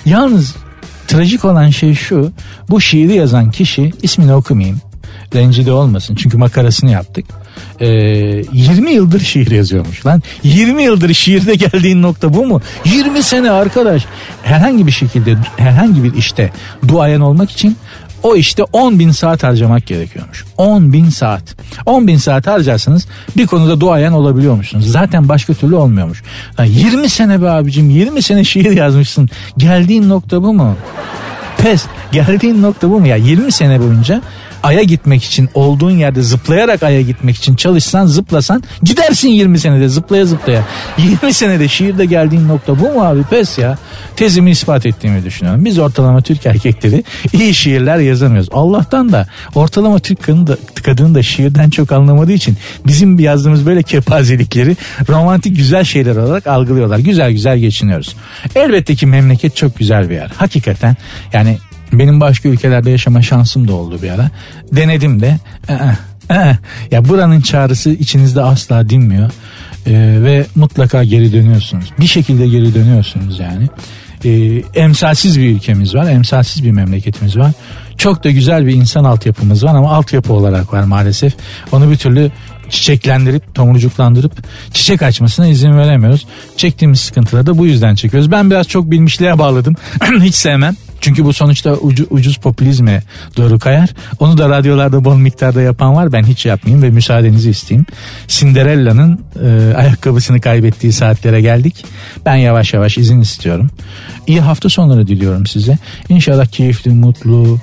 Yalnız trajik olan şey şu bu şiiri yazan kişi ismini okumayayım rencide olmasın çünkü makarasını yaptık. Ee, 20 yıldır şiir yazıyormuş lan 20 yıldır şiirde geldiğin nokta bu mu 20 sene arkadaş herhangi bir şekilde herhangi bir işte duayen olmak için o işte 10 bin saat harcamak gerekiyormuş. 10 bin saat. 10 bin saat harcarsanız bir konuda duayen olabiliyormuşsunuz. Zaten başka türlü olmuyormuş. Yani 20 sene be abicim 20 sene şiir yazmışsın. Geldiğin nokta bu mu? Pes. Geldiğin nokta bu mu ya? 20 sene boyunca Ay'a gitmek için olduğun yerde zıplayarak Ay'a gitmek için çalışsan zıplasan gidersin 20 senede zıplaya zıplaya. 20 senede şiirde geldiğin nokta bu mu abi pes ya. Tezimi ispat ettiğimi düşünüyorum. Biz ortalama Türk erkekleri iyi şiirler yazamıyoruz. Allah'tan da ortalama Türk kadını da, kadını da şiirden çok anlamadığı için bizim yazdığımız böyle kepazelikleri romantik güzel şeyler olarak algılıyorlar. Güzel güzel geçiniyoruz. Elbette ki memleket çok güzel bir yer. Hakikaten yani benim başka ülkelerde yaşama şansım da oldu bir ara. Denedim de. Ee, ee. Ya buranın çağrısı içinizde asla dinmiyor. Ee, ve mutlaka geri dönüyorsunuz. Bir şekilde geri dönüyorsunuz yani. Ee, emsalsiz bir ülkemiz var. Emsalsiz bir memleketimiz var. Çok da güzel bir insan altyapımız var ama altyapı olarak var maalesef. Onu bir türlü çiçeklendirip tomurcuklandırıp çiçek açmasına izin veremiyoruz. Çektiğimiz sıkıntıları da bu yüzden çekiyoruz. Ben biraz çok bilmişliğe bağladım. Hiç sevmem. Çünkü bu sonuçta ucu, ucuz popülizme doğru kayar. Onu da radyolarda bol miktarda yapan var. Ben hiç yapmayayım ve müsaadenizi isteyeyim. Cinderella'nın e, ayakkabısını kaybettiği saatlere geldik. Ben yavaş yavaş izin istiyorum. İyi hafta sonları diliyorum size. İnşallah keyifli, mutlu,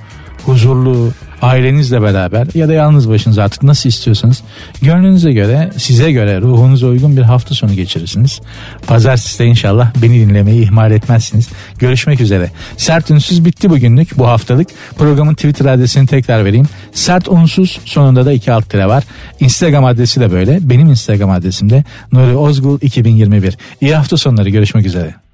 huzurlu, ailenizle beraber ya da yalnız başınız artık nasıl istiyorsanız gönlünüze göre size göre ruhunuza uygun bir hafta sonu geçirirsiniz. Pazartesi de inşallah beni dinlemeyi ihmal etmezsiniz. Görüşmek üzere. Sert Ünsüz bitti bugünlük bu haftalık. Programın Twitter adresini tekrar vereyim. Sert Unsuz sonunda da iki alt tire var. Instagram adresi de böyle. Benim Instagram adresim de Nuri Ozgul 2021. İyi hafta sonları görüşmek üzere.